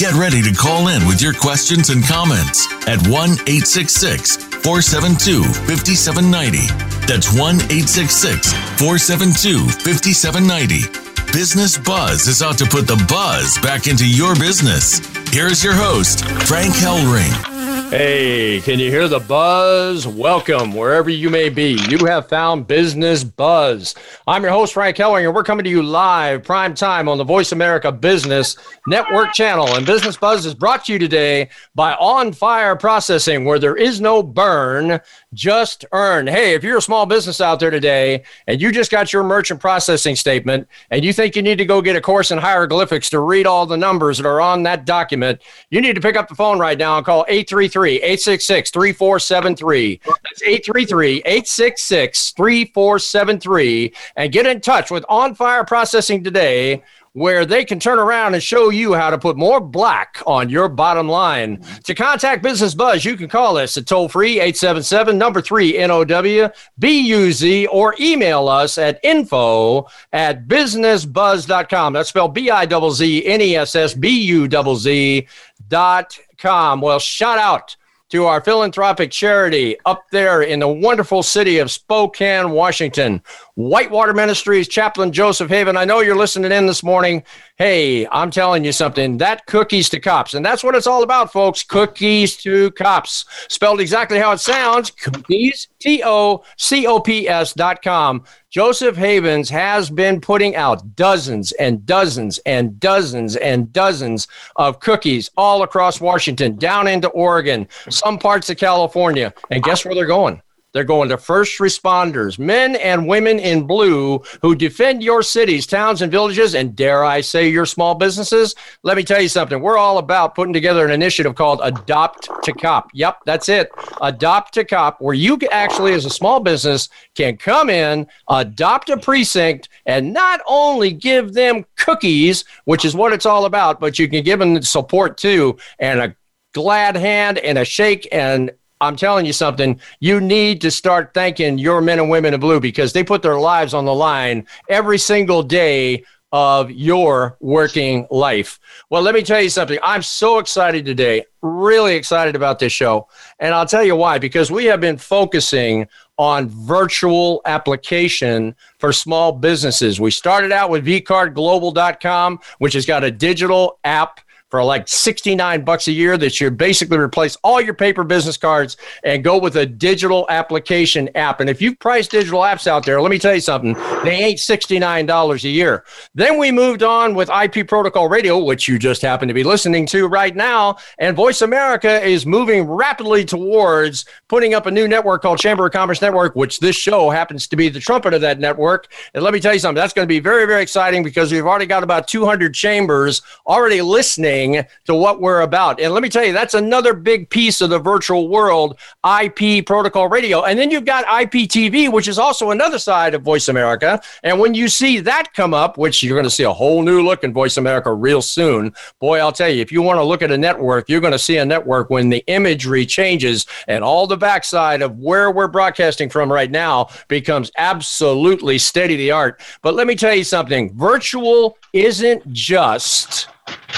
Get ready to call in with your questions and comments at 1 866 472 5790. That's 1 866 472 5790. Business Buzz is out to put the buzz back into your business. Here's your host, Frank Hellring. Hey, can you hear the buzz? Welcome wherever you may be. You have found Business Buzz. I'm your host, Frank Hellring, and we're coming to you live, prime time on the Voice America Business Network channel. And Business Buzz is brought to you today by On Fire Processing, where there is no burn, just earn. Hey, if you're a small business out there today and you just got your merchant processing statement and you think you need to go get a course in hieroglyphics to read all the numbers that are on that document, you need to pick up the phone right now and call 833 866 3473. That's 833 866 3473 and get in touch with On Fire Processing today where they can turn around and show you how to put more black on your bottom line. Mm-hmm. To contact Business Buzz, you can call us at toll free 877 number 3 NOW BUZ or email us at info at businessbuzz.com. That's spelled B I Z Z N E S S B U Z dot com. Well, shout out to our philanthropic charity up there in the wonderful city of Spokane, Washington. Whitewater Ministries, Chaplain Joseph Haven. I know you're listening in this morning. Hey, I'm telling you something. That cookies to cops. And that's what it's all about, folks. Cookies to cops. Spelled exactly how it sounds. Cookies, T O C O P S dot com. Joseph Havens has been putting out dozens and dozens and dozens and dozens of cookies all across Washington, down into Oregon, some parts of California. And guess where they're going? They're going to first responders, men and women in blue who defend your cities, towns, and villages, and dare I say your small businesses. Let me tell you something. We're all about putting together an initiative called Adopt to Cop. Yep, that's it. Adopt to Cop, where you actually, as a small business, can come in, adopt a precinct, and not only give them cookies, which is what it's all about, but you can give them support too, and a glad hand and a shake and I'm telling you something, you need to start thanking your men and women in blue because they put their lives on the line every single day of your working life. Well, let me tell you something. I'm so excited today, really excited about this show. And I'll tell you why because we have been focusing on virtual application for small businesses. We started out with vcardglobal.com, which has got a digital app for like 69 bucks a year that you basically replace all your paper business cards and go with a digital application app. And if you've priced digital apps out there, let me tell you something, they ain't $69 a year. Then we moved on with IP Protocol Radio, which you just happen to be listening to right now. And Voice America is moving rapidly towards putting up a new network called Chamber of Commerce Network, which this show happens to be the trumpet of that network. And let me tell you something, that's going to be very, very exciting because we've already got about 200 chambers already listening to what we're about. And let me tell you, that's another big piece of the virtual world, IP protocol radio. And then you've got IPTV, which is also another side of Voice America. And when you see that come up, which you're going to see a whole new look in Voice America real soon, boy, I'll tell you, if you want to look at a network, you're going to see a network when the imagery changes and all the backside of where we're broadcasting from right now becomes absolutely state of the art. But let me tell you something virtual isn't just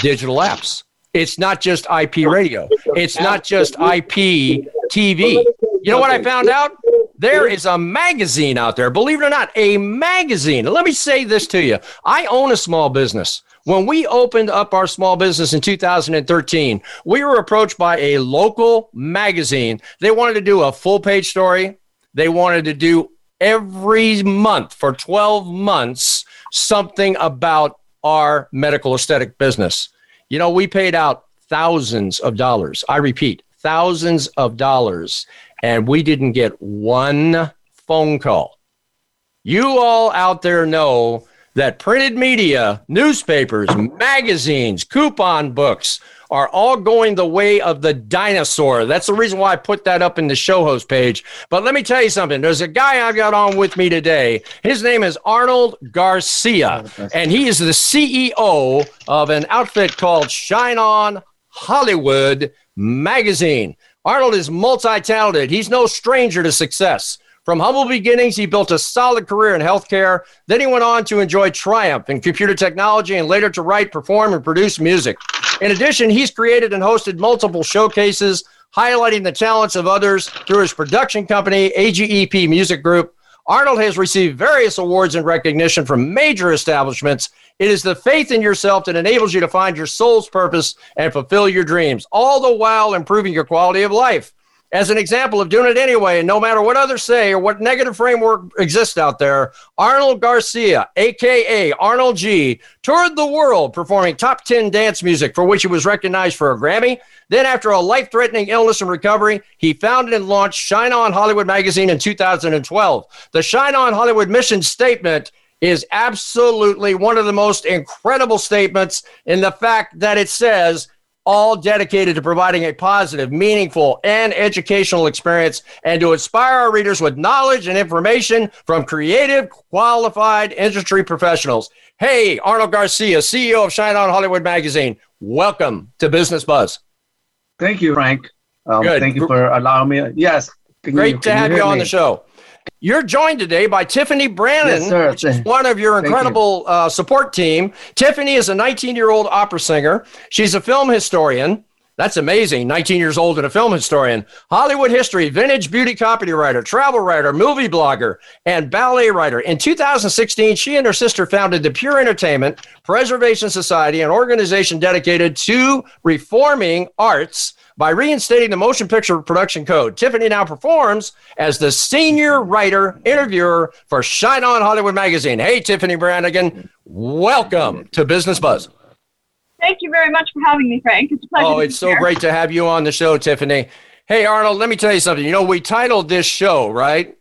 digital apps. It's not just IP radio. It's not just IP TV. You know what I found out? There is a magazine out there, believe it or not, a magazine. Let me say this to you. I own a small business. When we opened up our small business in 2013, we were approached by a local magazine. They wanted to do a full page story. They wanted to do every month for 12 months something about our medical aesthetic business. You know, we paid out thousands of dollars. I repeat, thousands of dollars, and we didn't get one phone call. You all out there know that printed media, newspapers, magazines, coupon books are all going the way of the dinosaur. That's the reason why I put that up in the show host page. But let me tell you something. There's a guy I've got on with me today. His name is Arnold Garcia, oh, and he is the CEO of an outfit called Shine On Hollywood Magazine. Arnold is multi talented. He's no stranger to success. From humble beginnings, he built a solid career in healthcare. Then he went on to enjoy triumph in computer technology and later to write, perform, and produce music. In addition, he's created and hosted multiple showcases, highlighting the talents of others through his production company, AGEP Music Group. Arnold has received various awards and recognition from major establishments. It is the faith in yourself that enables you to find your soul's purpose and fulfill your dreams, all the while improving your quality of life as an example of doing it anyway, and no matter what others say or what negative framework exists out there, Arnold Garcia, aka Arnold G, toured the world performing top 10 dance music for which he was recognized for a Grammy. Then, after a life threatening illness and recovery, he founded and launched Shine On Hollywood magazine in 2012. The Shine On Hollywood mission statement is absolutely one of the most incredible statements in the fact that it says, all dedicated to providing a positive, meaningful, and educational experience and to inspire our readers with knowledge and information from creative, qualified industry professionals. Hey, Arnold Garcia, CEO of Shine On Hollywood Magazine. Welcome to Business Buzz. Thank you, Frank. Um, Good. Thank you for allowing me. Yes. Great you, to have you, you on the show. You're joined today by Tiffany Brannan, yes, is one of your incredible you. uh, support team. Tiffany is a 19 year old opera singer. She's a film historian. That's amazing. 19 years old and a film historian. Hollywood history, vintage beauty copywriter, travel writer, movie blogger, and ballet writer. In 2016, she and her sister founded the Pure Entertainment Preservation Society, an organization dedicated to reforming arts by reinstating the motion picture production code. Tiffany now performs as the senior writer interviewer for Shine On Hollywood magazine. Hey, Tiffany Brannigan, welcome to Business Buzz. Thank you very much for having me, Frank. It's a pleasure. Oh, it's so here. great to have you on the show, Tiffany. Hey, Arnold, let me tell you something. You know, we titled this show, right?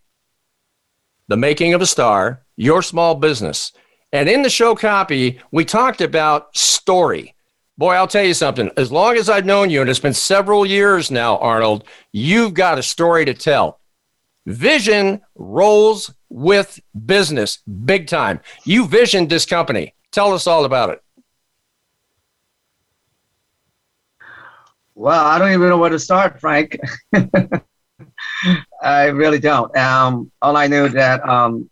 The Making of a Star, Your Small Business. And in the show copy, we talked about story. Boy, I'll tell you something. As long as I've known you, and it's been several years now, Arnold, you've got a story to tell. Vision rolls with business big time. You visioned this company. Tell us all about it. Well, I don't even know where to start, Frank. I really don't. Um, all I knew that um,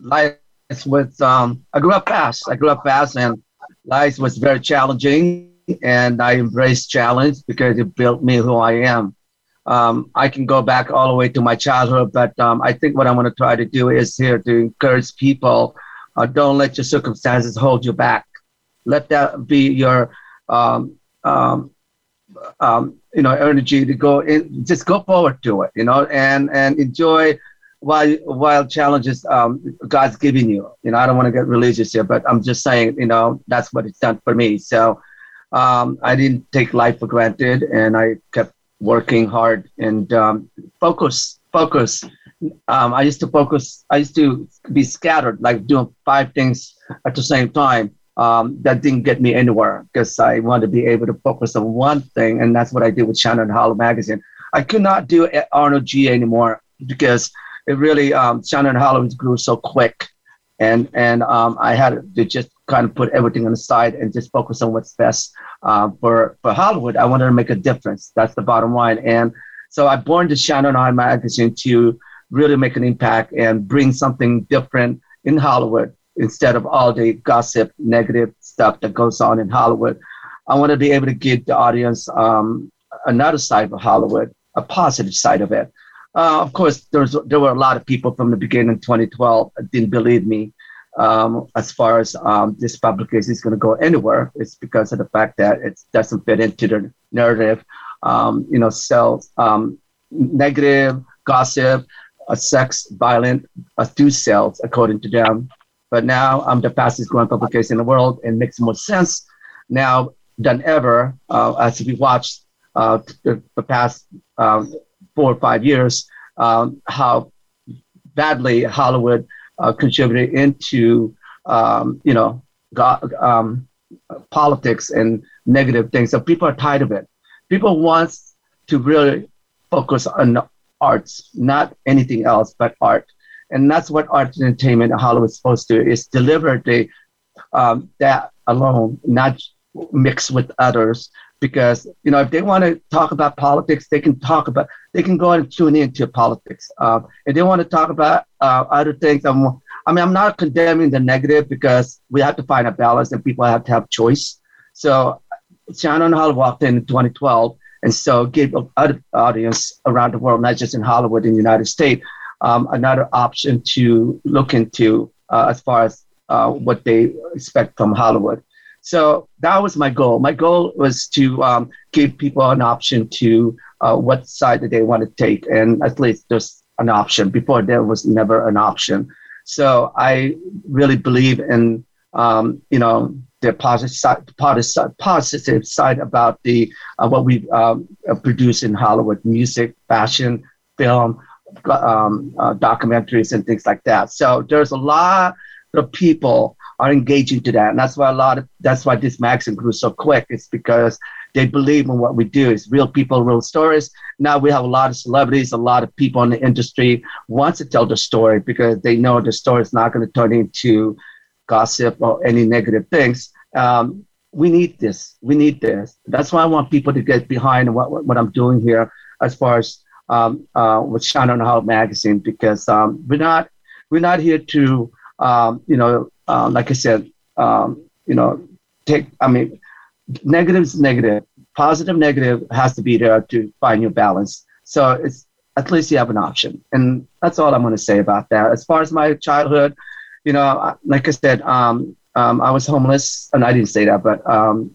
life was. Um, I grew up fast. I grew up fast, and life was very challenging and I embraced challenge because it built me who I am. Um, I can go back all the way to my childhood, but um, I think what I'm going to try to do is here to encourage people uh, don't let your circumstances hold you back. Let that be your, um, um, you know, energy to go in. Just go forward to it, you know, and and enjoy while while challenges um, God's giving you. You know, I don't want to get religious here, but I'm just saying, you know, that's what it's done for me. So um, I didn't take life for granted, and I kept working hard and um, focus. Focus. Um, I used to focus. I used to be scattered, like doing five things at the same time. Um, that didn't get me anywhere because I wanted to be able to focus on one thing, and that's what I did with Shine On Hollywood magazine. I could not do Arnold G anymore because it really um, Shine On Hollywood grew so quick, and and um, I had to just kind of put everything on the side and just focus on what's best uh, for for Hollywood. I wanted to make a difference. That's the bottom line, and so I born the Shine On Hollywood magazine to really make an impact and bring something different in Hollywood instead of all the gossip, negative stuff that goes on in Hollywood. I want to be able to give the audience um, another side of Hollywood, a positive side of it. Uh, of course, there's there were a lot of people from the beginning, of 2012, didn't believe me um, as far as um, this publication is going to go anywhere. It's because of the fact that it doesn't fit into the narrative. Um, you know, sells um, negative gossip, uh, sex, violent, uh, do sales according to them. But now I'm the fastest growing publication in the world, and makes more sense now than ever uh, as we watched uh, the, the, past um, four or five years, um, how badly Hollywood uh, contributed into, um, you know, um, politics and negative things. So people are tired of it. People want to really focus on arts, not anything else but art. And that's what art and entertainment in Hollywood is supposed to do, is deliver the, um, that alone, not mix with others. Because, you know, if they want to talk about politics, they can talk about, they can go and tune into politics. Um, if they want to talk about uh, other things, I'm, I mean, I'm not condemning the negative because we have to find a balance and people have to have choice. So Shine On Hollywood in in 2012 and so gave other audience around the world, not just in Hollywood in the United States, um, another option to look into uh, as far as uh, what they expect from Hollywood. So that was my goal. My goal was to um, give people an option to uh, what side that they want to take, and at least there's an option. Before there was never an option. So I really believe in um, you know the positive side, positive, positive side about the uh, what we um, produce in Hollywood: music, fashion, film, um, uh, documentaries, and things like that. So there's a lot of people are engaging to that, and that's why a lot of that's why this magazine grew so quick. It's because they believe in what we do. It's real people, real stories. Now we have a lot of celebrities, a lot of people in the industry wants to tell the story because they know the story is not going to turn into gossip or any negative things. Um, we need this. We need this. That's why I want people to get behind what, what, what I'm doing here as far as um, uh, Shine on Hollywood magazine because um, we're not we're not here to um, you know uh, like I said um, you know take I mean negative is negative. Positive negative has to be there to find your balance. So it's at least you have an option. And that's all I'm going to say about that. As far as my childhood you know, like I said, um, um, I was homeless, and I didn't say that, but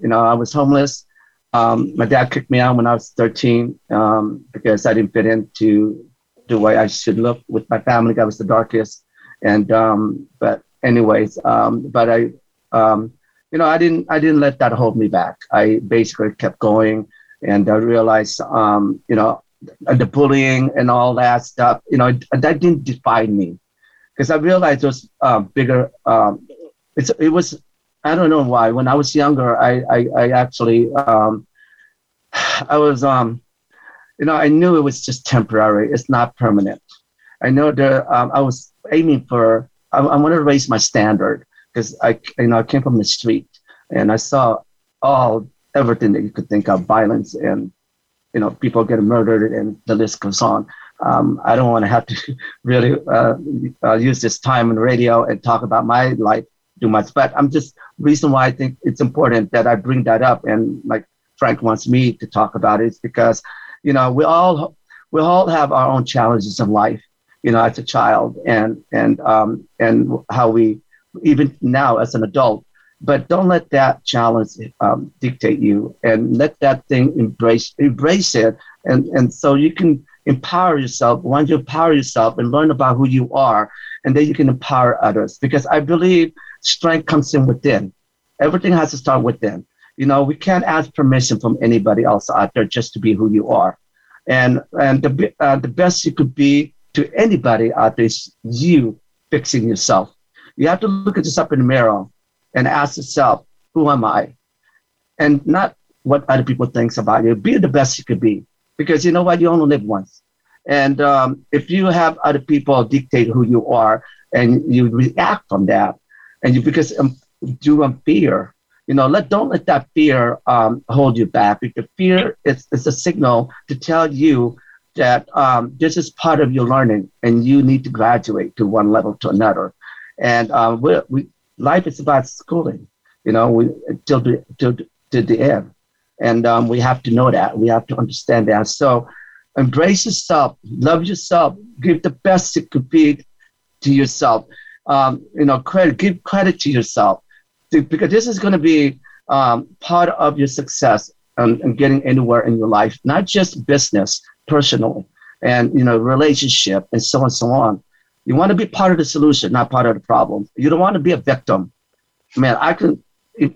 you know, I was homeless. Um, my dad kicked me out when I was 13 um, because I didn't fit into the way I should look with my family. I was the darkest, and um, but anyways, but I, you know, I didn't I didn't let that hold me back. I basically kept going, and I realized, you know, the bullying and all that stuff, you know, that didn't define me because I realized those um, bigger. Um, it's it was I don't know why. When I was younger, I I, I actually um, I was um, you know I knew it was just temporary. It's not permanent. I know that um, I was aiming for. I, I wanted to raise my standard because I you know I came from the street and I saw all everything that you could think of violence and you know people getting murdered and the list goes on um, I don't want to have to really uh, uh, use this time on radio and talk about my life too much. But I'm just reason why I think it's important that I bring that up and like Frank wants me to talk about it is because you know we all we all have our own challenges in life. You know, as a child and and um, and how we even now as an adult. But don't let that challenge um, dictate you, and let that thing embrace embrace it, and and so you can empower yourself. Once you empower yourself and learn about who you are, and then you can empower others. Because I believe strength comes in within. Everything has to start within. You know, we can't ask permission from anybody else out there just to be who you are. And and the uh, the best you could be to anybody out there is you fixing yourself. You have to look at yourself in the mirror and ask yourself, who am I? And not what other people think about you. Be the best you could be because you know what? You only live once. And um, if you have other people dictate who you are and you react from that, and you because um, you um, fear, you know, let don't let that fear um, hold you back because fear is, is a signal to tell you that um, this is part of your learning and you need to graduate to one level to another. And um, we, we, life is about schooling, you know, we, till the, till, till the end. And um, we have to know that. We have to understand that. So embrace yourself, love yourself, give the best you could be to yourself. Um, you know, credit, give credit to yourself because this is going to be um, part of your success and, and getting anywhere in your life, not just business, personal, and you know, relationship, and so on and so on. You want to be part of the solution, not part of the problem. You don't want to be a victim. Man, I can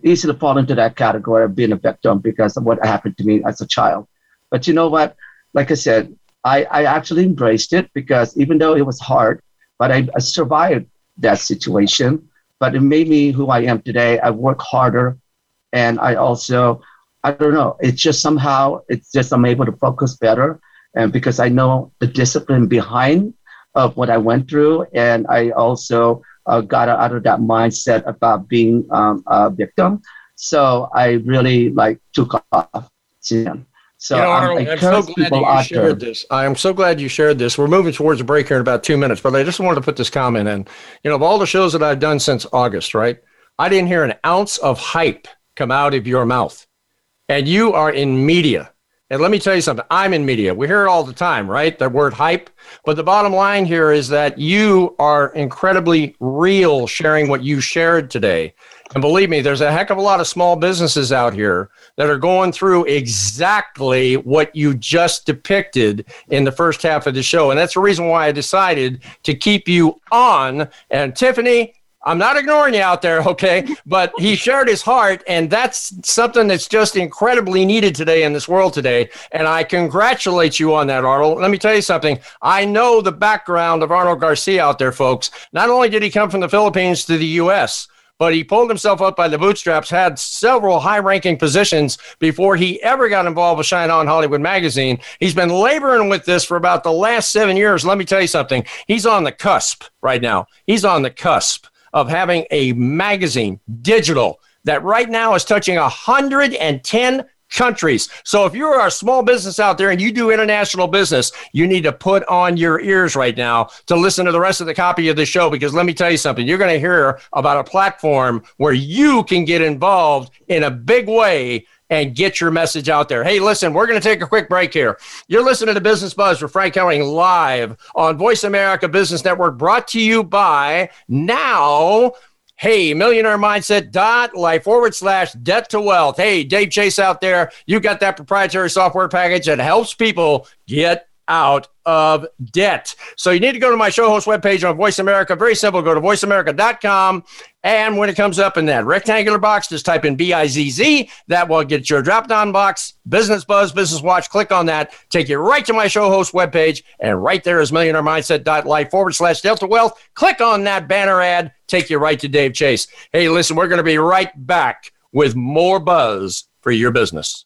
easily fall into that category of being a victim because of what happened to me as a child. But you know what? Like I said, I, I actually embraced it because even though it was hard, but I, I survived that situation. But it made me who I am today. I work harder and I also I don't know. It's just somehow it's just I'm able to focus better, and because I know the discipline behind of what I went through, and I also uh, got out of that mindset about being um, a victim. So I really like took off. So you know, Arnold, I'm so glad you shared this. I am so glad you shared this. We're moving towards a break here in about two minutes, but I just wanted to put this comment in. You know, of all the shows that I've done since August, right? I didn't hear an ounce of hype come out of your mouth. And you are in media. And let me tell you something. I'm in media. We hear it all the time, right? The word hype. But the bottom line here is that you are incredibly real sharing what you shared today. And believe me, there's a heck of a lot of small businesses out here that are going through exactly what you just depicted in the first half of the show. And that's the reason why I decided to keep you on. And Tiffany, I'm not ignoring you out there, okay? But he shared his heart, and that's something that's just incredibly needed today in this world today. And I congratulate you on that, Arnold. Let me tell you something. I know the background of Arnold Garcia out there, folks. Not only did he come from the Philippines to the U.S., but he pulled himself up by the bootstraps, had several high ranking positions before he ever got involved with Shine On Hollywood magazine. He's been laboring with this for about the last seven years. Let me tell you something. He's on the cusp right now. He's on the cusp of having a magazine, digital, that right now is touching 110 countries. So if you're a small business out there and you do international business, you need to put on your ears right now to listen to the rest of the copy of the show because let me tell you something. You're going to hear about a platform where you can get involved in a big way and get your message out there. Hey, listen, we're going to take a quick break here. You're listening to Business Buzz with Frank Hellring live on Voice America Business Network, brought to you by Now. Hey, millionaire mindset forward slash debt to wealth. Hey, Dave Chase out there, you got that proprietary software package that helps people get out of debt. So you need to go to my show host webpage on Voice America. Very simple. Go to voiceamerica.com. And when it comes up in that rectangular box, just type in B I Z Z. That will get your drop down box, Business Buzz, Business Watch. Click on that, take you right to my show host webpage. And right there is millionaire mindset.life forward slash Delta Wealth. Click on that banner ad, take you right to Dave Chase. Hey, listen, we're going to be right back with more buzz for your business.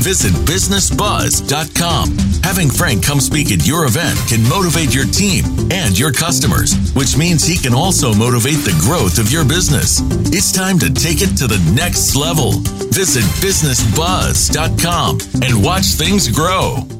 Visit businessbuzz.com. Having Frank come speak at your event can motivate your team and your customers, which means he can also motivate the growth of your business. It's time to take it to the next level. Visit businessbuzz.com and watch things grow.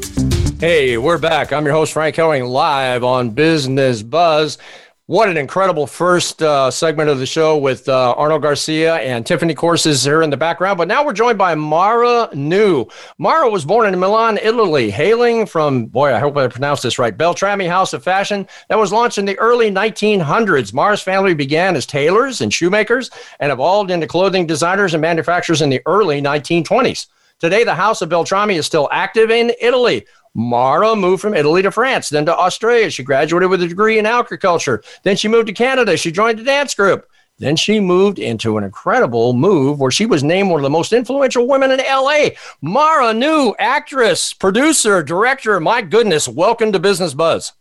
Hey, we're back. I'm your host, Frank Hellring, live on Business Buzz. What an incredible first uh, segment of the show with uh, Arnold Garcia and Tiffany Courses here in the background. But now we're joined by Mara New. Mara was born in Milan, Italy, hailing from, boy, I hope I pronounced this right, Beltrami House of Fashion that was launched in the early 1900s. Mara's family began as tailors and shoemakers and evolved into clothing designers and manufacturers in the early 1920s. Today, the House of Beltrami is still active in Italy, Mara moved from Italy to France, then to Australia. She graduated with a degree in agriculture. Then she moved to Canada. She joined a dance group. Then she moved into an incredible move where she was named one of the most influential women in LA. Mara New, actress, producer, director. My goodness, welcome to Business Buzz.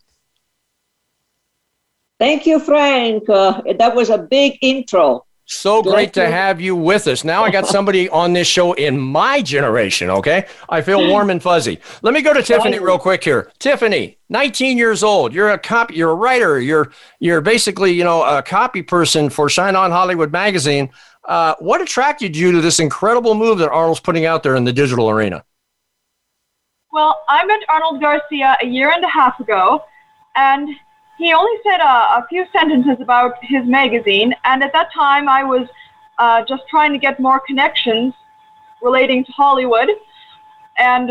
Thank you, Frank. Uh, that was a big intro. So great to have you with us. Now I got somebody on this show in my generation, okay? I feel warm and fuzzy. Let me go to Tiffany real quick here. Tiffany, 19 years old. You're a copy you're a writer. You're you're basically, you know, a copy person for Shine On Hollywood magazine. Uh, what attracted you to this incredible move that Arnold's putting out there in the digital arena? Well, I met Arnold Garcia a year and a half ago, and he only said a, a, few sentences about his magazine, and at that time I was uh, just trying to get more connections relating to Hollywood and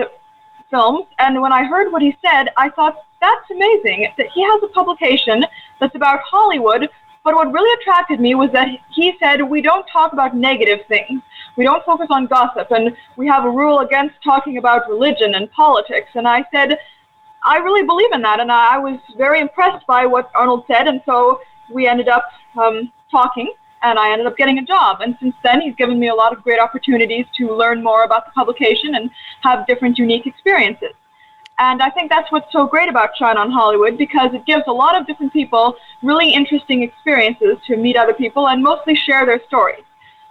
films. And when I heard what he said, I thought that's amazing that he has a publication that's about Hollywood. But what really attracted me was that he said we don't talk about negative things. We don't focus on gossip, and we have a rule against talking about religion and politics. And I said, I really believe in that, and I was very impressed by what Arnold said, and so we ended up um, talking, and I ended up getting a job. And since then, he's given me a lot of great opportunities to learn more about the publication and have different unique experiences. And I think that's what's so great about Shine on Hollywood because it gives a lot of different people really interesting experiences to meet other people and mostly share their stories.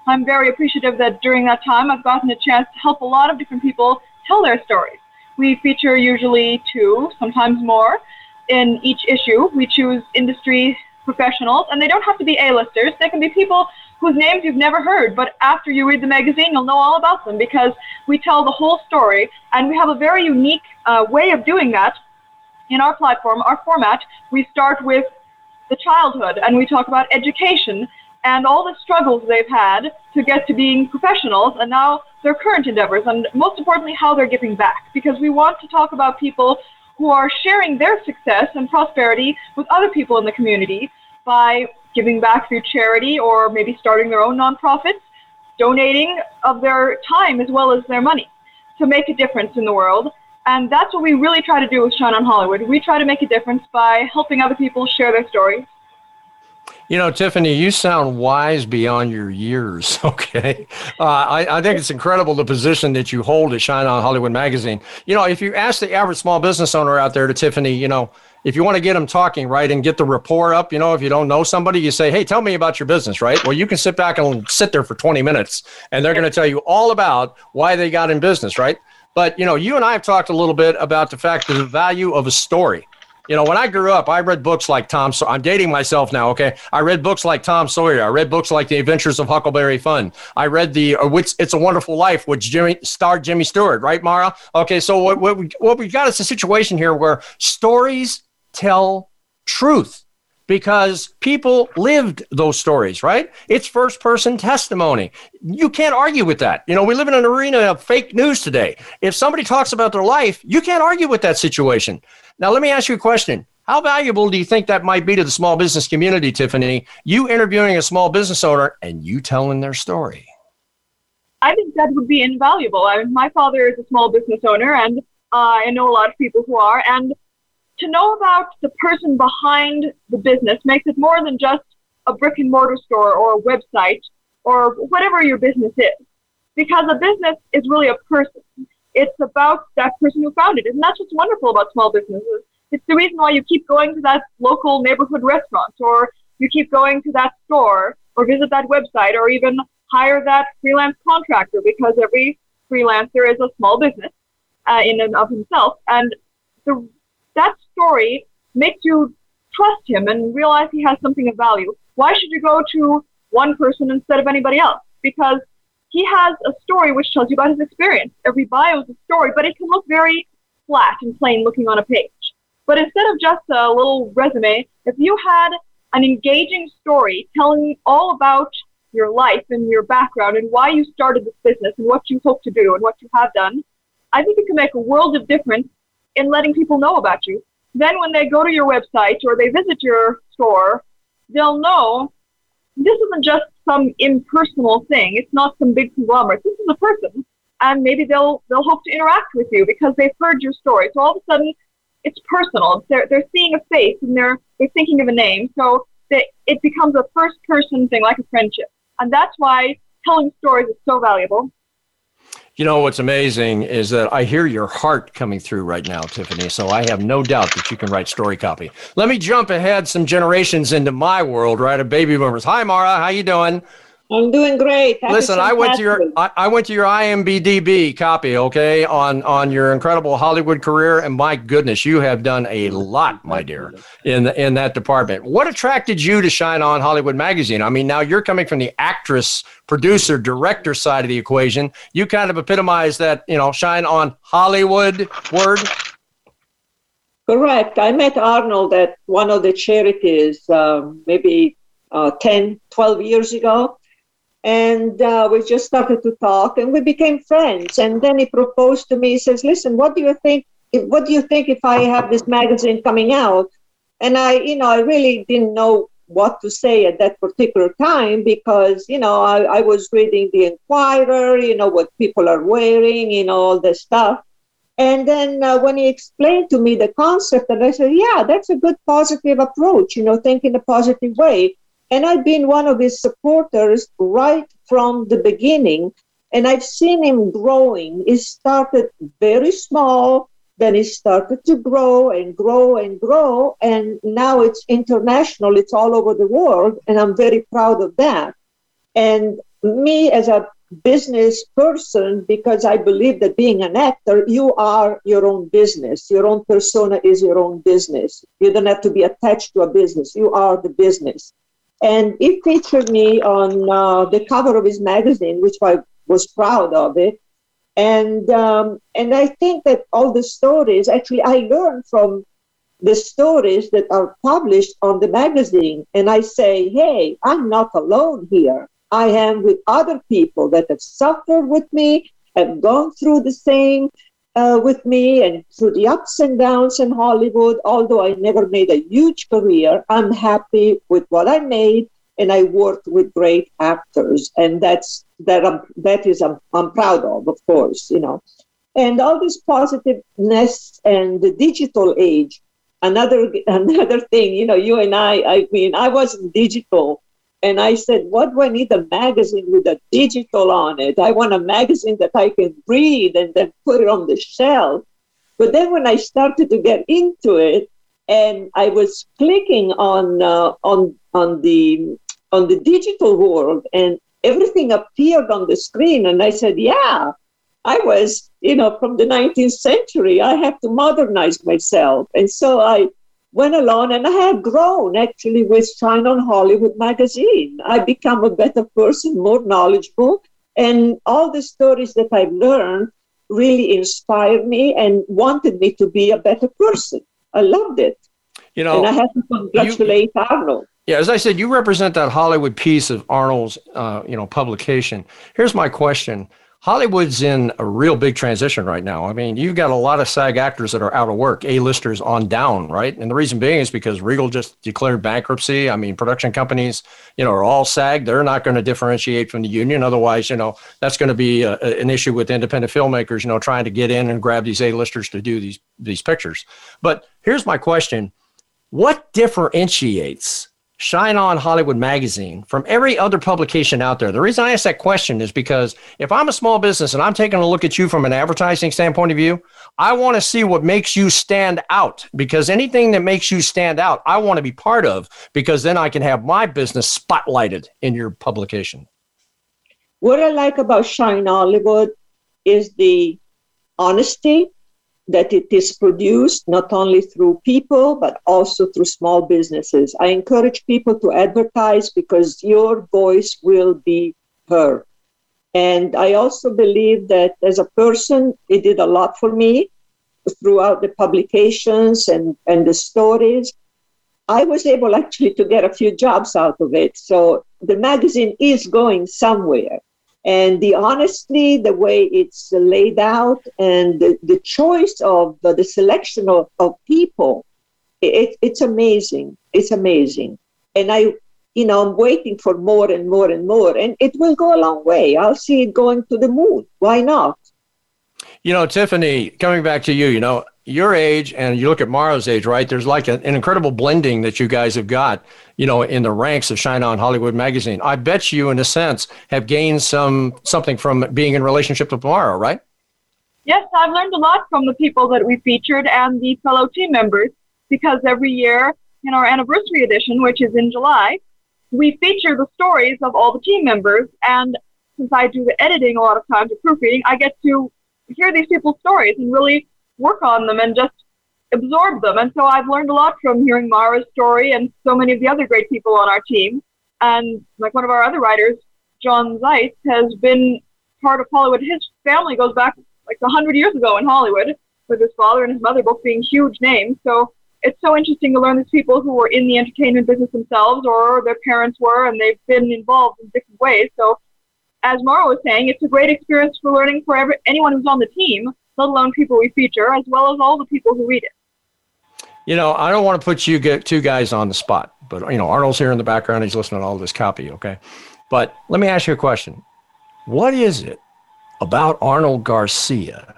I'm very appreciative that during that time I've gotten a chance to help a lot of different people tell their stories. We feature usually two, sometimes more, in each issue. We choose industry professionals, and they don't have to be A-listers. They can be people whose names you've never heard, but after you read the magazine, you'll know all about them because we tell the whole story, and we have a very unique uh, way of doing that in our platform, our format. We start with the childhood, and we talk about education and all the struggles they've had to get to being professionals and now their current endeavors and most importantly how they're giving back. Because we want to talk about people who are sharing their success and prosperity with other people in the community by giving back through charity or maybe starting their own nonprofits donating of their time as well as their money to make a difference in the world. And that's what we really try to do with Shine on Hollywood. We try to make a difference by helping other people share their stories you know, Tiffany, you sound wise beyond your years. Okay. Uh, I, I, think it's incredible the position that you hold at Shine On Hollywood Magazine. You know, if you ask the average small business owner out there to Tiffany, you know, if you want to get them talking, right, and get the rapport up, you know, if you don't know somebody, you say, hey, tell me about your business, right? Well, you can sit back and sit there for 20 minutes and they're going to tell you all about why they got in business, right? But, you know, you and I have talked a little bit about the fact of the value of a story you know, when I grew up, I read books like Tom. So I'm dating myself now. Okay, I read books like Tom Sawyer. I read books like The Adventures of Huckleberry Finn. I read the uh, which It's a Wonderful Life, which Jimmy starred Jimmy Stewart, right, Mara? Okay, so what what we what we got is a situation here where stories tell truth because people lived those stories, right? It's first person testimony. You can't argue with that. You know, we live in an arena of fake news today. If somebody talks about their life, you can't argue with that situation. Now, let me ask you a question. How valuable do you think that might be to the small business community, Tiffany? You interviewing a small business owner and you telling their story. I think that would be invaluable. I mean, my father is a small business owner, and uh, I know a lot of people who are. And to know about the person behind the business makes it more than just a brick and mortar store or a website or whatever your business is. Because a business is really a person it's about that person who founded it. And that's what's wonderful about small businesses. It's the reason why you keep going to that local neighborhood restaurant or you keep going to that store or visit that website or even hire that freelance contractor because every freelancer is a small business uh, in and of himself. And the, that story makes you trust him and realize he has something of value. Why should you go to one person instead of anybody else? Because he has a story which tells you about his experience. Every bio is a story, but it can look very flat and plain looking on a page. But instead of just a little resume, if you had an engaging story telling all about your life and your background and why you started this business and what you hope to do and what you have done, I think it can make a world of difference in letting people know about you. Then when they go to your website or they visit your store, they'll know this isn't just some impersonal thing. It's not some big conglomerate. This is a person, and maybe they'll they'll hope to interact with you because they've heard your story. So all of a sudden, it's personal. They're they're seeing a face and they're they're thinking of a name. So they, it becomes a first person thing, like a friendship, and that's why telling stories is so valuable. You know what's amazing is that I hear your heart coming through right now, Tiffany. So I have no doubt that you can write story copy. Let me jump ahead some generations into my world, right? Of baby boomers. Hi, Mara. How you doing? I'm doing great. That Listen, I went to your I, I, went to your IMBDB copy, okay, on on your incredible Hollywood career, and my goodness, you have done a lot, my dear, in the, in that department. What attracted you to shine on Hollywood Magazine? I mean, now you're coming from the actress, producer, director side of the equation. You kind of epitomize that, you know, shine on Hollywood word. Correct. I met Arnold at one of the charities, um, maybe uh, 10, 12 years ago and uh, we just started to talk and we became friends. And then he proposed to me he says listen what do you think what do you think if i have this magazine coming out? And i you know i really didn't know what to say at that particular time because you know i, I was reading the Enquirer you know what people are wearing you know all this stuff. And then uh, when he explained to me the concept and i said yeah that's a good positive approach you know think in a positive way and I've been one of his supporters right from the beginning. And I've seen him growing. He started very small, then he started to grow and grow and grow. And now it's international, it's all over the world. And I'm very proud of that. And me as a business person, because I believe that being an actor, you are your own business. Your own persona is your own business. You don't have to be attached to a business, you are the business. And he featured me on uh, the cover of his magazine, which I was proud of it. And um, and I think that all the stories actually I learned from the stories that are published on the magazine. And I say, hey, I'm not alone here. I am with other people that have suffered with me, have gone through the same uh, with me and through the ups and downs in Hollywood. Although I never made a huge career, I'm happy with what I made, and I worked with great actors, and that's that. I'm, that is I'm, I'm proud of, of course, you know. And all this positiveness and the digital age. Another another thing, you know, you and I. I mean, I wasn't digital and I said, What do I need a magazine with a digital on it? I want a magazine that I can read and then put it on the shelf. But then when I started to get into it, and I was clicking on uh, on on the on the digital world, and everything appeared on the screen, and I said, "Yeah, I was, you know, from the 19th century. I have to modernize myself." And so I went along and I have grown actually with Shine on Hollywood magazine. I become a better person, more knowledgeable, and all the stories that I've learned really inspired me and wanted me to be a better person. I loved it. You know, and I have to congratulate you, Arnold. Yeah, as I said, you represent that Hollywood piece of Arnold's, uh, you know, publication. Here's my question: Hollywood's in a real big transition right now. I mean, you've got a lot of SAG actors that are out of work, A-listers on down, right? And the reason being is because Regal just declared bankruptcy. I mean, production companies, you know, are all SAG. They're not going to differentiate from the union. Otherwise, you know, that's going to be a, an issue with independent filmmakers, you know, trying to get in and grab these A-listers to do these these pictures. But here's my question. What differentiates Shine On Hollywood Magazine from every other publication out there? The reason I ask that question is because if I'm a small business and I'm taking a look at you from an advertising standpoint of view, I want to see what makes you stand out because anything that makes you stand out, I want to be part of because then I can have my business spotlighted in your publication. What I like about Shine Hollywood is the honesty that it is produced not only through people, but also through small businesses. I encourage people to advertise because your voice will be heard. And I also believe that as a person, it did a lot for me throughout the publications and, and the stories. I was able actually to get a few jobs out of it. So the magazine is going somewhere. And the honesty, the way it's laid out, and the, the choice of the, the selection of, of people, it, it's amazing. It's amazing. And I, you know, I'm waiting for more and more and more. And it will go a long way. I'll see it going to the moon. Why not? You know, Tiffany, coming back to you, you know, your age and you look at Mara's age, right? There's like a, an incredible blending that you guys have got, you know, in the ranks of Shine On Hollywood Magazine. I bet you, in a sense, have gained some something from being in relationship with Mara, right? Yes, I've learned a lot from the people that we featured and the fellow team members because every year in our anniversary edition, which is in July, we feature the stories of all the team members. And since I do the editing a lot of times, or proofreading, I get to hear these people's stories and really work on them and just absorb them. And so I've learned a lot from hearing Mara's story and so many of the other great people on our team. And like one of our other writers, John Zeitz, has been part of Hollywood. His family goes back like a hundred years ago in Hollywood with his father and his mother both being huge names. So it's so interesting to learn these people who were in the entertainment business themselves or their parents were and they've been involved in different ways. So as Mara was saying, it's a great experience for learning for every, anyone who's on the team let alone people we feature, as well as all the people who read it. You know, I don't want to put you get two guys on the spot, but you know, Arnold's here in the background. He's listening to all this copy, okay? But let me ask you a question. What is it about Arnold Garcia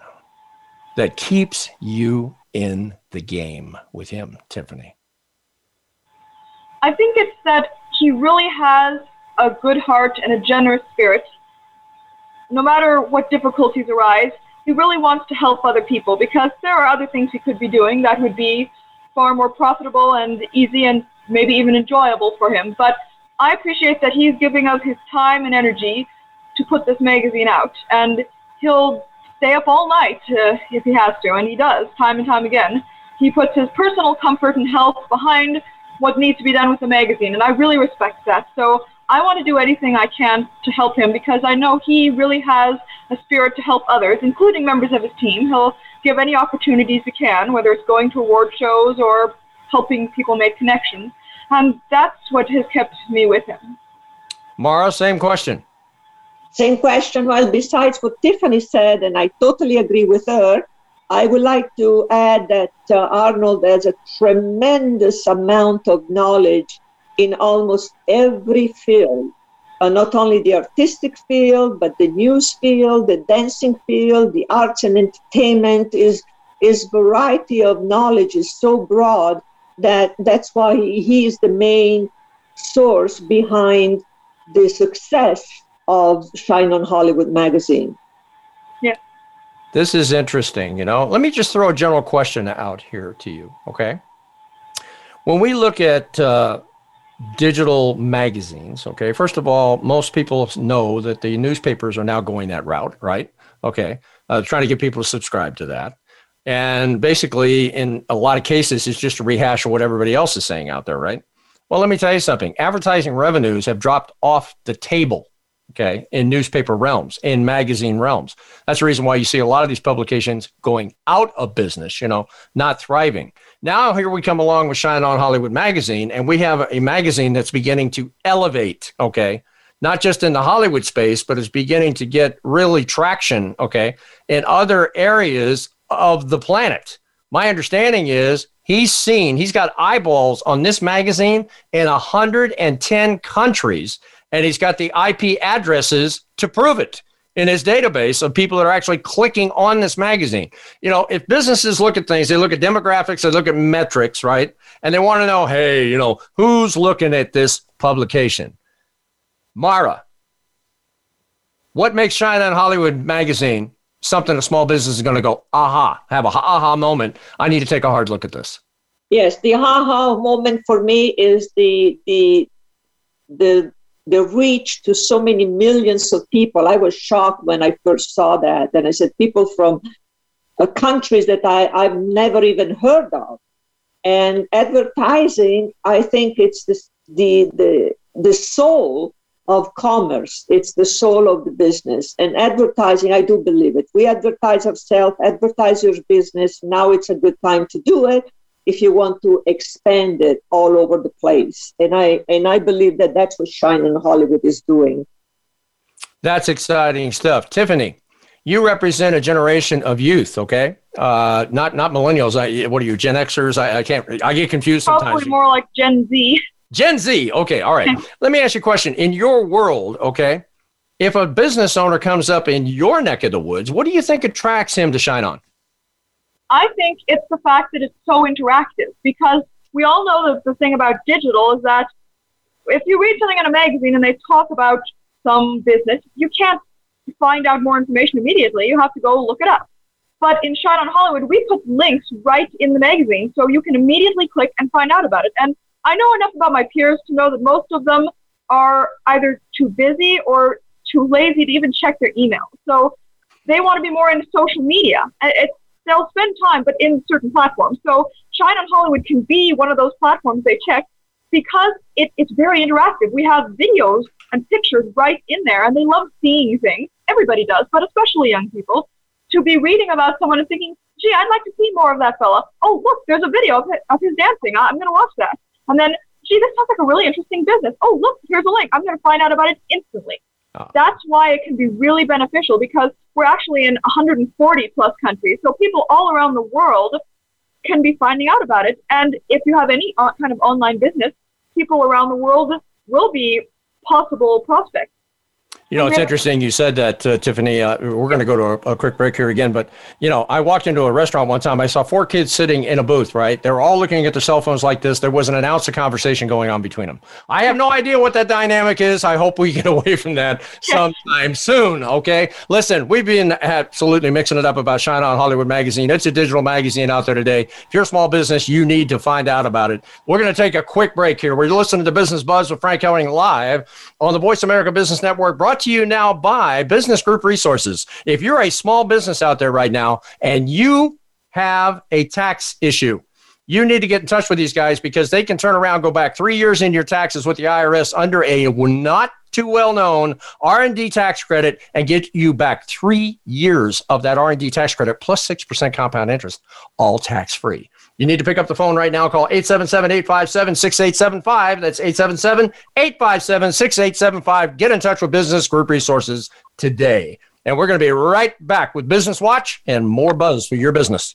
that keeps you in the game with him, Tiffany? I think it's that he really has a good heart and a generous spirit. No matter what difficulties arise, he really wants to help other people because there are other things he could be doing that would be far more profitable and easy and maybe even enjoyable for him. But I appreciate that he's giving us his time and energy to put this magazine out. And he'll stay up all night uh, if he has to, and he does time and time again. He puts his personal comfort and health behind what needs to be done with the magazine, and I really respect that. So I want to do anything I can to help him because I know he really has a spirit to help others, including members of his team. He'll give any opportunities he can, whether it's going to award shows or helping people make connections. And that's what has kept me with him. Mara, same question. Same question. Well, besides what Tiffany said, and I totally agree with her, I would like to add that uh, Arnold has a tremendous amount of knowledge in almost every field, uh, not only the artistic field, but the news field, the dancing field, the arts and entertainment. Is his variety of knowledge is so broad that that's why he, he is the main source behind the success of Shine on Hollywood magazine. Yeah. This is interesting. You know, let me just throw a general question out here to you. Okay. When we look at uh, digital magazines. Okay, first of all, most people know that the newspapers are now going that route, right? Okay, uh, trying to get people to subscribe to that. And basically, in a lot of cases, it's just a rehash of what everybody else is saying out there, right? Well, let me tell you something advertising revenues have dropped off the table okay, in newspaper realms, in magazine realms. That's the reason why you see a lot of these publications going out of business, you know, not thriving. Now, here we come along with Shine On Hollywood magazine, and we have a magazine that's beginning to elevate, okay, not just in the Hollywood space, but is beginning to get really traction, okay, in other areas of the planet. My understanding is he's seen, he's got eyeballs on this magazine in 110 countries and he's got the IP addresses to prove it in his database of people that are actually clicking on this magazine. You know, if businesses look at things, they look at demographics, they look at metrics, right? And they want to know, hey, you know, who's looking at this publication? Mara, what makes Shine On Hollywood magazine something a small business is going to go, aha, have a aha moment? I need to take a hard look at this. Yes, the aha moment for me is the the the the reach to so many millions of people. I was shocked when I first saw that. And I said, people from uh, countries that I, I've never even heard of. And advertising, I think it's this, the, the, the soul of commerce. It's the soul of the business. And advertising, I do believe it. We advertise ourselves, advertise your business. Now it's a good time to do it if you want to expand it all over the place. And I and I believe that that's what Shine On Hollywood is doing. That's exciting stuff. Tiffany, you represent a generation of youth, okay? Uh, not not millennials. I, what are you, Gen Xers? I, I can't. I get confused Probably sometimes. Probably more like Gen Z. Gen Z. Okay, all right. Let me ask you a question. In your world, okay, if a business owner comes up in your neck of the woods, what do you think attracts him to shine on? I think it's the fact that it's so interactive because we all know that the thing about digital is that if you read something in a magazine and they talk about some business, you can't find out more information immediately. You have to go look it up. But in Shine on Hollywood, we put links right in the magazine so you can immediately click and find out about it. And I know enough about my peers to know that most of them are either too busy or too lazy to even check their email. So they want to be more into social media. It's, they'll spend time, but in certain platforms. So Shine on Hollywood can be one of those platforms they check because it, it's very interactive. We have videos and pictures right in there, and they love seeing things. Everybody does, but especially young people. To be reading about someone and thinking, gee, I'd like to see more of that fella. Oh, look, there's a video of his, of his dancing. I'm going to watch that. And then, gee, this sounds like a really interesting business. Oh, look, here's a link. I'm going to find out about it instantly. Oh. That's why it can be really beneficial because we're actually in 140 plus countries. So people all around the world can be finding out about it. And if you have any uh, kind of online business, people around the world will be possible prospects. You know, it's interesting you said that, uh, Tiffany. Uh, we're going to go to a, a, quick break here again, but you know, I walked into a restaurant one time. I saw four kids sitting in a booth. Right, they were all looking at their cell phones like this. There wasn't an ounce of conversation going on between them. I have no idea what that dynamic is. I hope we get away from that sometime soon. Okay, listen, we've been absolutely mixing it up about Shine On Hollywood magazine. It's a digital magazine out there today. If you're a small business, you need to find out about it. We're going to take a quick break here. We're listening to Business Buzz with Frank Hellring live on the Voice America Business Network, brought to you now by Business Group Resources. If you're a small business out there right now and you have a tax issue, you need to get in touch with these guys because they can turn around, go back three years in your taxes with the IRS under a not too well known R&D tax credit and get you back three years of that R&D tax credit plus 6% compound interest, all tax free. You need to pick up the phone right now. Call 877 857 6875. That's 877 857 6875. Get in touch with Business Group Resources today. And we're going to be right back with Business Watch and more buzz for your business.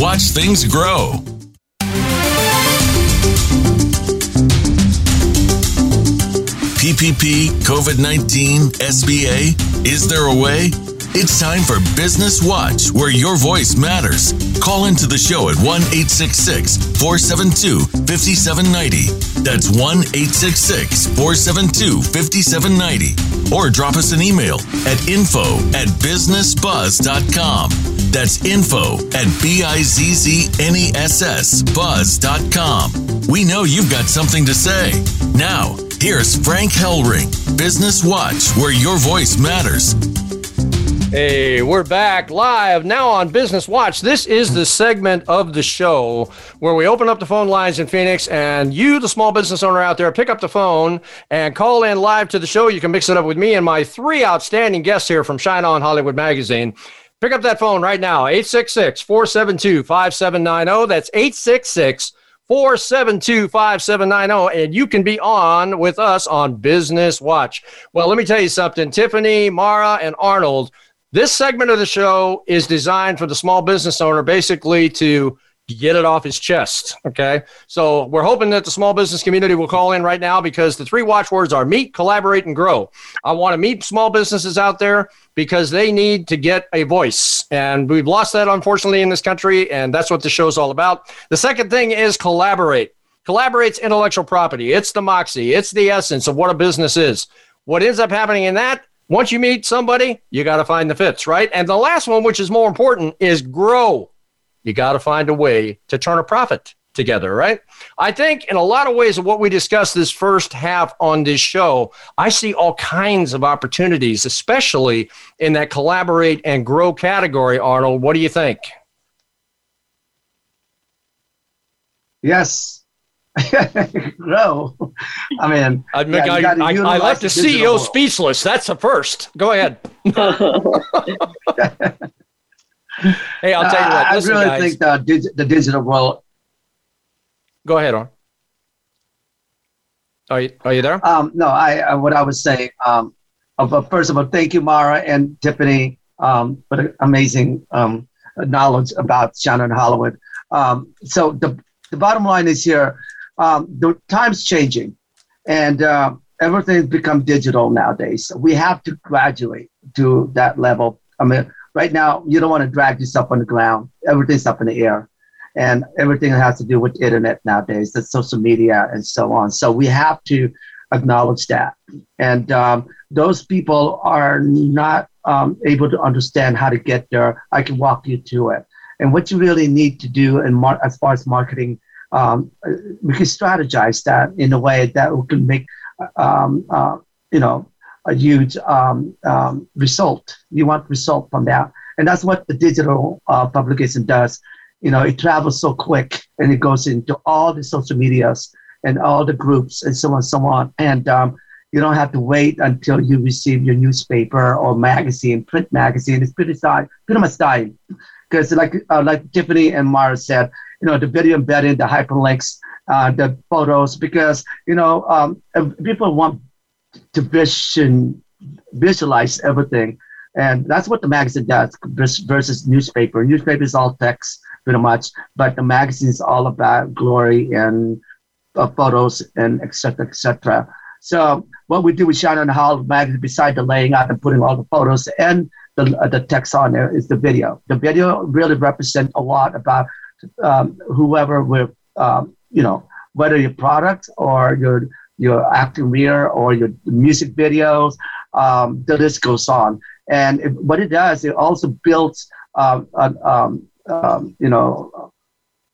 watch things grow. PPP, COVID 19, SBA? Is there a way? It's time for Business Watch, where your voice matters. Call into the show at 1 866 472 5790. That's 1 866 472 5790. Or drop us an email at info at businessbuzz.com. That's info at B I Z Z N E S S buzz.com. We know you've got something to say. Now, here's Frank Hellring, Business Watch, where your voice matters. Hey, we're back live now on Business Watch. This is the segment of the show where we open up the phone lines in Phoenix, and you, the small business owner out there, pick up the phone and call in live to the show. You can mix it up with me and my three outstanding guests here from Shine On Hollywood Magazine. Pick up that phone right now, 866 472 5790. That's 866 472 5790, and you can be on with us on Business Watch. Well, let me tell you something Tiffany, Mara, and Arnold this segment of the show is designed for the small business owner basically to get it off his chest. Okay. So we're hoping that the small business community will call in right now because the three watchwords are meet, collaborate, and grow. I want to meet small businesses out there because they need to get a voice. And we've lost that, unfortunately, in this country. And that's what the show's all about. The second thing is collaborate. Collaborate's intellectual property. It's the moxie, it's the essence of what a business is. What ends up happening in that once you meet somebody, you got to find the fits, right? And the last one, which is more important, is grow. You got to find a way to turn a profit together, right? I think in a lot of ways of what we discussed this first half on this show, I see all kinds of opportunities, especially in that collaborate and grow category. Arnold, what do you think? Yes, grow. I mean, I, yeah, I, I, I left the CEO world. speechless. That's a first. Go ahead. hey, I'll tell you what. Listen, I really guys. think the, the digital world. Go ahead, on. Are you, are you there? Um, no, I uh, what I would say. Um, uh, first of all, thank you, Mara and Tiffany, um, for amazing um, knowledge about Shine On Hollywood. Um, so the the bottom line is here um, the time's changing and uh, everything's become digital nowadays. We have to graduate to that level. I mean, right now, you don't want to drag yourself on the ground. Everything's up in the air. And everything has to do with internet nowadays, the social media and so on. So we have to acknowledge that. And um, those people are not um, able to understand how to get there. I can walk you to it. And what you really need to do, in mar- as far as marketing um, we can strategize that in a way that we can make, um, uh, you know, a huge um, um, result. You want result from that, and that's what the digital uh, publication does. You know, it travels so quick, and it goes into all the social medias and all the groups and so on and so on. And um, you don't have to wait until you receive your newspaper or magazine, print magazine. It's pretty, pretty much dying because, like uh, like Tiffany and Mara said, you know, the video embedding, the hyperlinks, uh, the photos, because, you know, um, people want to vision, visualize everything. And that's what the magazine does versus newspaper. Newspaper is all text pretty much, but the magazine is all about glory and uh, photos and etc. etc. So what we do with Shannon Hall magazine, beside the laying out and putting all the photos and the, uh, the text on there, is the video. The video really represents a lot about um, whoever with um, you know whether your product or your your acting career or your music videos, um, the list goes on. And it, what it does, it also builds um, um, um, you know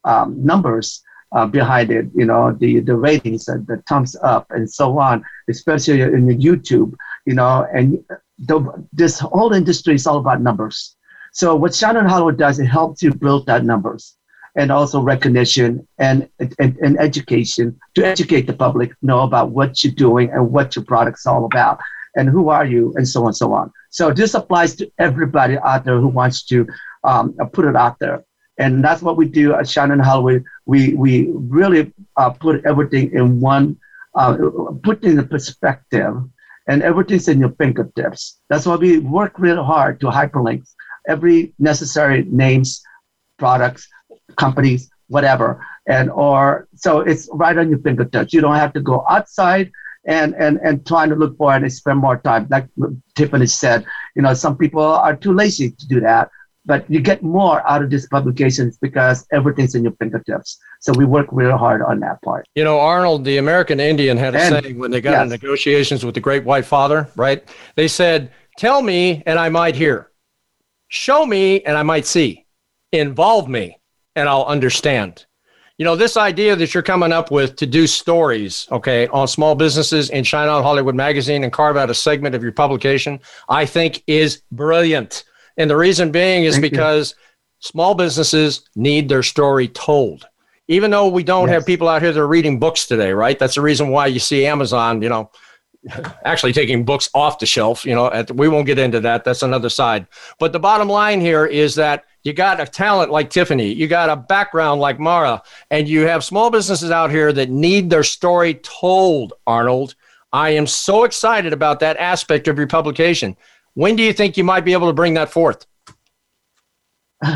um, numbers uh, behind it. You know the the ratings, the, thumbs up, and so on. Especially in YouTube, you know, and the, this whole industry is all about numbers. So what Shannon Hollow does, it helps you build that numbers and also recognition and, and, and, education to educate the public know about what you're doing and what your product's all about and who are you and so on and so on so this applies to everybody out there who wants to um, put it out there And that's what we do at Shine On Hollywood. We, we really uh, put everything in one, uh, put in the perspective, and everything's in your fingertips. That's why we work really hard to hyperlink every necessary names, products, companies, whatever. And or so it's right on your fingertips. You don't have to go outside and and and trying to look for it and spend more time. Like Tiffany said, you know, some people are too lazy to do that but you get more out of these publications because everything's in your fingertips. So we work real hard on that part. You know, Arnold, the American Indian had a and, saying when they got yes. in negotiations with the Great White Father, right? They said, "Tell me, and I might hear; show me, and I might see; involve me, and I'll understand." You know, this idea that you're coming up with to do stories, okay, on small businesses and Shine On Hollywood Magazine and carve out a segment of your publication, I think is brilliant. And the reason being is Thank because you. small businesses need their story told. Even though we don't yes. have people out here that are reading books today, right? That's the reason why you see Amazon, you know, actually taking books off the shelf. You know, at, we won't get into that. That's another side. But the bottom line here is that you got a talent like Tiffany, you got a background like Mara, and you have small businesses out here that need their story told, Arnold. I am so excited about that aspect of your publication. When do you think you might be able to bring that forth?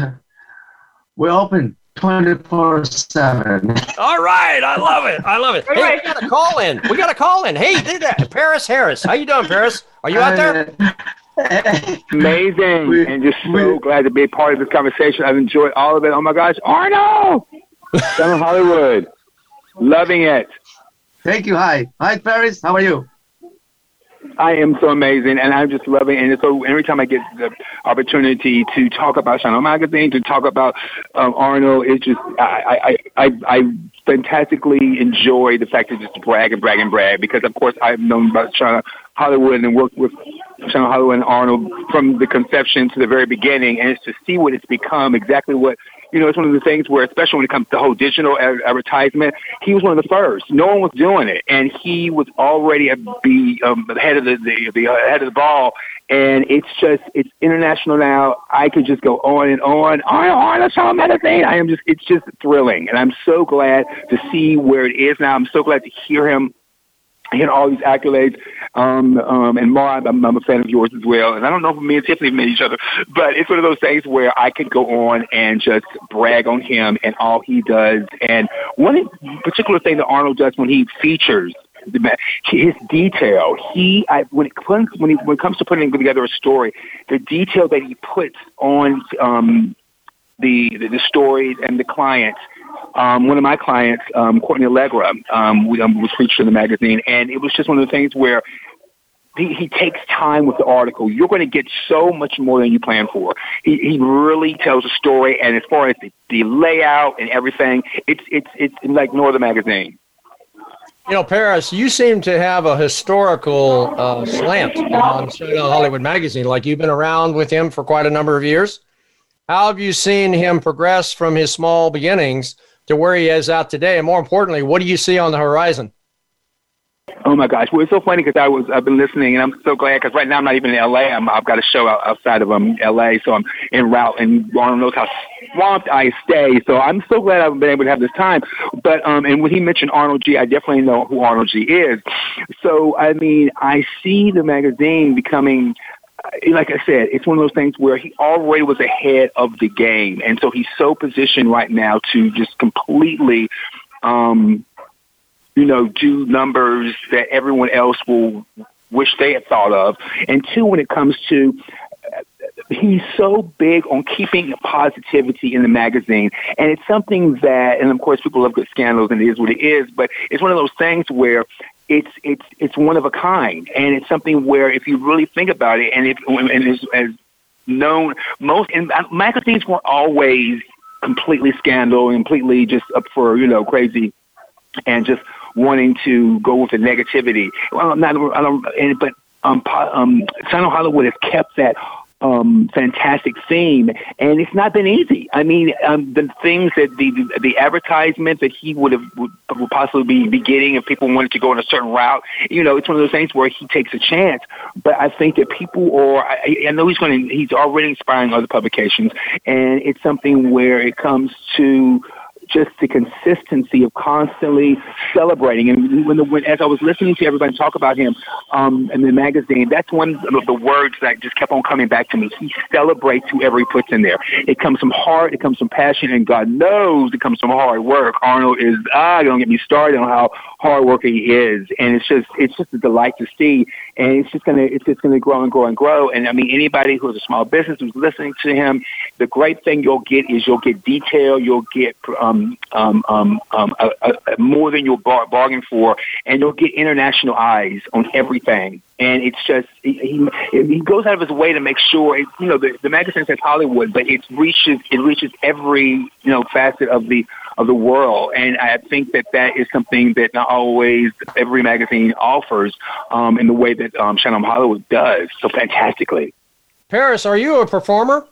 We're open 24 7. All right. I love it. I love it. Hey, we got a call in. We got a call in. Hey, did that. Paris Harris. How you doing, Paris? Are you out there? Amazing. We, and just so we, glad to be a part of this conversation. I've enjoyed all of it. Oh my gosh. Arno! Down in Hollywood. Loving it. Thank you. Hi. Hi, Paris. How are you? I am so amazing, and I'm just loving. It. And so every time I get the opportunity to talk about Channel Magazine, to talk about um, Arnold, it's just I, I I I fantastically enjoy the fact to just brag and brag and brag because of course I've known about Shine On Hollywood and worked with Shine On Hollywood and Arnold from the conception to the very beginning, and it's to see what it's become, exactly what you know, it's one of the things where, especially when it comes to the whole digital advertisement, he was one of the first. No one was doing it, and he was already at the um, head of the, the the uh, head of the ball. And it's just it's international now. I could just go on and on, on and on. That's all medicine. I am just it's just thrilling, and I'm so glad to see where it is now. I'm so glad to hear him he all these accolades. Um, um, and Mara, I'm, I'm a fan of yours as well. And I don't know if me and Tiffany met each other, but it's one of those things where I could go on and just brag on him and all he does. And one particular thing that Arnold does when he features his detail. He, I, when it comes when, he, when it comes to putting together a story, the detail that he puts on um, the, the story and the client um, one of my clients, um, Courtney Allegra, um, we, um, was featured in the magazine, and it was just one of the things where he, he takes time with the article. You're going to get so much more than you plan for. He, he really tells a story, and as far as the, the layout and everything, it's it's it's like no other magazine. You know, Paris, you seem to have a historical uh, slant on Hollywood Magazine. Like you've been around with him for quite a number of years. How have you seen him progress from his small beginnings to where he is out today? And more importantly, what do you see on the horizon? Oh my gosh! Well, it's so funny because I was I've been listening and I'm so glad because right now I'm not even in LA. I'm I've got a show out, outside of um LA, so I'm en route and Ron knows how swamped I stay. So I'm so glad I've been able to have this time. But um and when he mentioned Arnold G, I definitely know who Arnold G is. So I mean, I see the magazine becoming like I said, it's one of those things where he already was ahead of the game, and so he's so positioned right now to just completely, um, you know, do numbers that everyone else will wish they had thought of. And two, when it comes to he's so big on keeping positivity in the magazine. And it's something that, and of course, people love good scandals, and it is what it is, but it's one of those things where it's it's it's one of a kind, and it's something where if you really think about it, and if and as, as known, most and magazines weren't always completely scandal, completely just up for you know crazy, and just wanting to go with the negativity. Well, not I don't, but um, um, Shine On Hollywood has kept that um, fantastic theme, and it's not been easy. I mean, um, the things that the the advertisement that he would have would, would possibly be, be getting if people wanted to go in a certain route, you know, it's one of those things where he takes a chance. But I think that people are. I, I know he's going to. He's already inspiring other publications, and it's something where it comes to just the consistency of constantly celebrating. And when the when, as I was listening to everybody talk about him um, in the magazine, that's one of the words that just kept on coming back to me. He celebrates whoever he puts in there. It comes from heart, it comes from passion, and God knows it comes from hard work. Arnold is ah, don't get me started on how hard worker he is, and it's just it's just a delight to see, and it's just gonna it's just gonna grow and grow and grow. And I mean, anybody who has a small business who's listening to him, the great thing you'll get is you'll get detail, you'll get um, um, um, um, a, a, more than you'll bar- bargain for, and you'll get international eyes on everything. And it's just he, he he goes out of his way to make sure it, you know the, the magazine says Hollywood, but it reaches it reaches every you know facet of the of the world. And I think that that is something that not always every magazine offers um, in the way that um, Shine On Hollywood does so fantastically. Paris, are you a performer?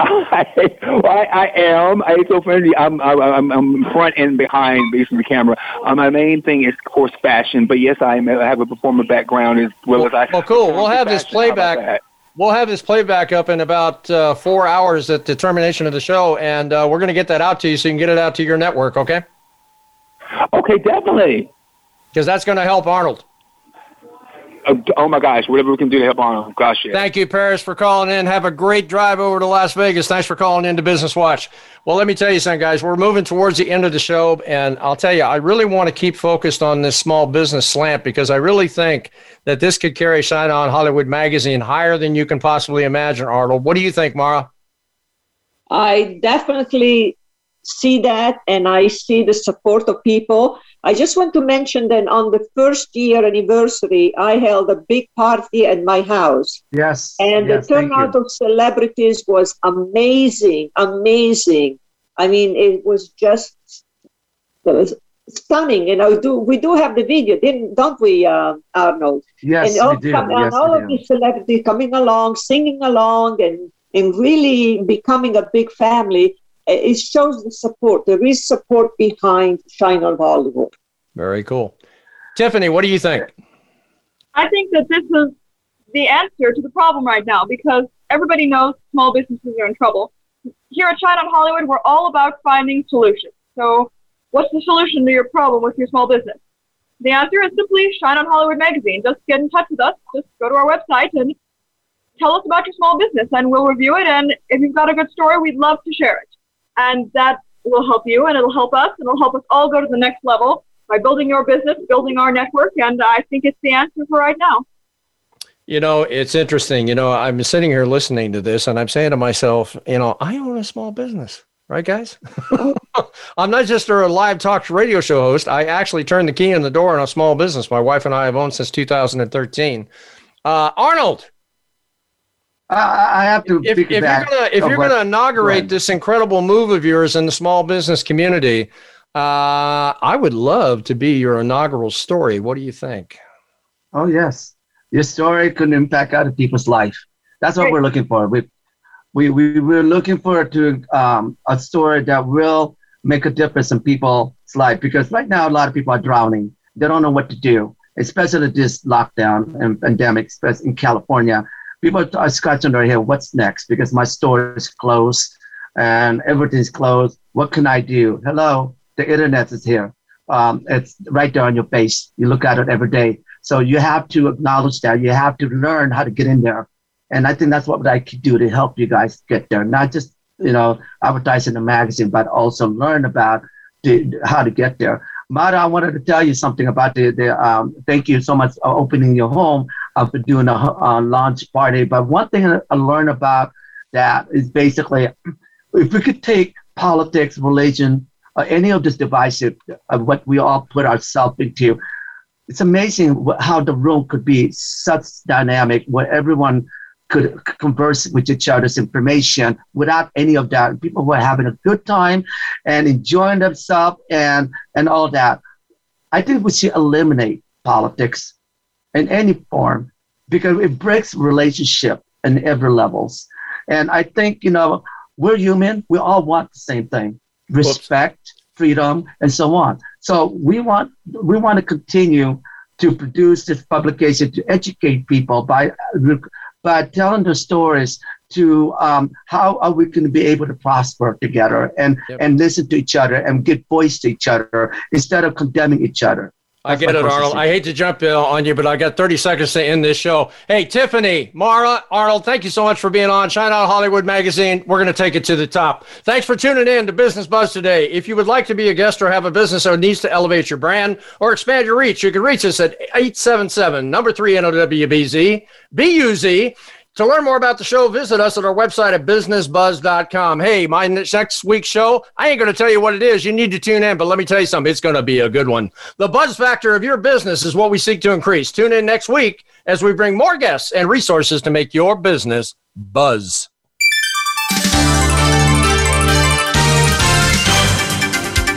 I, I, I am. I, so friendly. I'm, I'm, I'm front and behind, basically the camera. Uh, my main thing is, of course, fashion. But yes, I, am, I have a performer background as well, well as I. Well, cool. We'll have this playback. We'll have this playback up in about uh, four hours at the termination of the show, and uh, we're going to get that out to you so you can get it out to your network. Okay. Okay, definitely. Because that's going to help Arnold. Uh, oh my gosh, whatever we can do to help Arnold. Gosh, yeah. Thank you, Paris, for calling in. Have a great drive over to Las Vegas. Thanks for calling in to Business Watch. Well, let me tell you something, guys. We're moving towards the end of the show, and I'll tell you, I really want to keep focused on this small business slant because I really think that this could carry Shine On Hollywood Magazine higher than you can possibly imagine, Arnold. What do you think, Mara? I definitely see that, and I see the support of people. I just want to mention that on the first year anniversary, I held a big party at my house. Yes. And yes, the turnout of celebrities was amazing, amazing. I mean, it was just it was stunning. And I do we do have the video, didn't don't we, uh, Arnold? Yes, and all, we do. Come, yes, and all of these celebrities coming along, singing along, and and really becoming a big family it shows the support. There is support behind Shine on Hollywood. Very cool. Tiffany, what do you think? I think that this is the answer to the problem right now because everybody knows small businesses are in trouble. Here at Shine on Hollywood, we're all about finding solutions. So, what's the solution to your problem with your small business? The answer is simply Shine on Hollywood magazine. Just get in touch with us. Just go to our website and tell us about your small business, and we'll review it. And if you've got a good story, we'd love to share it and that will help you and it'll help us and it'll help us all go to the next level by building your business, building our network, and I think it's the answer for right now. You know, it's interesting. You know, I'm sitting here listening to this and I'm saying to myself, you know, I own a small business, right, guys? I'm not just a live talk radio show host. I actually turned the key in the door in a small business my wife and I have owned since 2013. Uh, Arnold, I, I have to. if, if you're gonna if you're gonna inaugurate this incredible move of yours in the small business community, uh, I would love to be your inaugural story. What do you think? Oh yes, your story could impact other people's life. That's what Great. we're looking for. We we we we're looking for to um, a story that will make a difference in people's life because right now a lot of people are drowning. They don't know what to do, especially this lockdown and pandemic, especially in California. People are scratching their head. What's next? Because my store is closed and everything's closed. What can I do? Hello, the internet is here. Um, it's right there on your face. You look at it every day. So you have to acknowledge that. You have to learn how to get in there. And I think that's what I could do to help you guys get there. Not just, you know, advertise in the magazine, but also learn about the, how to get there. Mara, I wanted to tell you something about the, the um, thank you so much for opening your home, for doing a uh, launch party. But one thing I learned about that is basically if we could take politics, religion, uh, any of this divisive, uh, what we all put ourselves into, it's amazing how the room could be such dynamic where everyone could converse with each other's information without any of that. People were having a good time and enjoying themselves and and all that. I think we should eliminate politics in any form because it breaks relationship in every levels. And I think, you know, we're human. We all want the same thing, respect, Oops. freedom, and so on. So we want, we want to continue to produce this publication to educate people by, by telling the stories to um, how are we going to be able to prosper together and, yep. and listen to each other and give voice to each other instead of condemning each other. I get it, Arnold. I hate to jump on you, but I got 30 seconds to end this show. Hey, Tiffany, Mara, Arnold, thank you so much for being on Shine On Hollywood Magazine. We're going to take it to the top. Thanks for tuning in to Business Buzz today. If you would like to be a guest or have a business that needs to elevate your brand or expand your reach, you can reach us at 877 number 3 NOWBZ, BUZ. To learn more about the show, visit us at our website at businessbuzz.com. Hey, my next week's show, I ain't going to tell you what it is. You need to tune in, but let me tell you something. It's going to be a good one. The buzz factor of your business is what we seek to increase. Tune in next week as we bring more guests and resources to make your business buzz.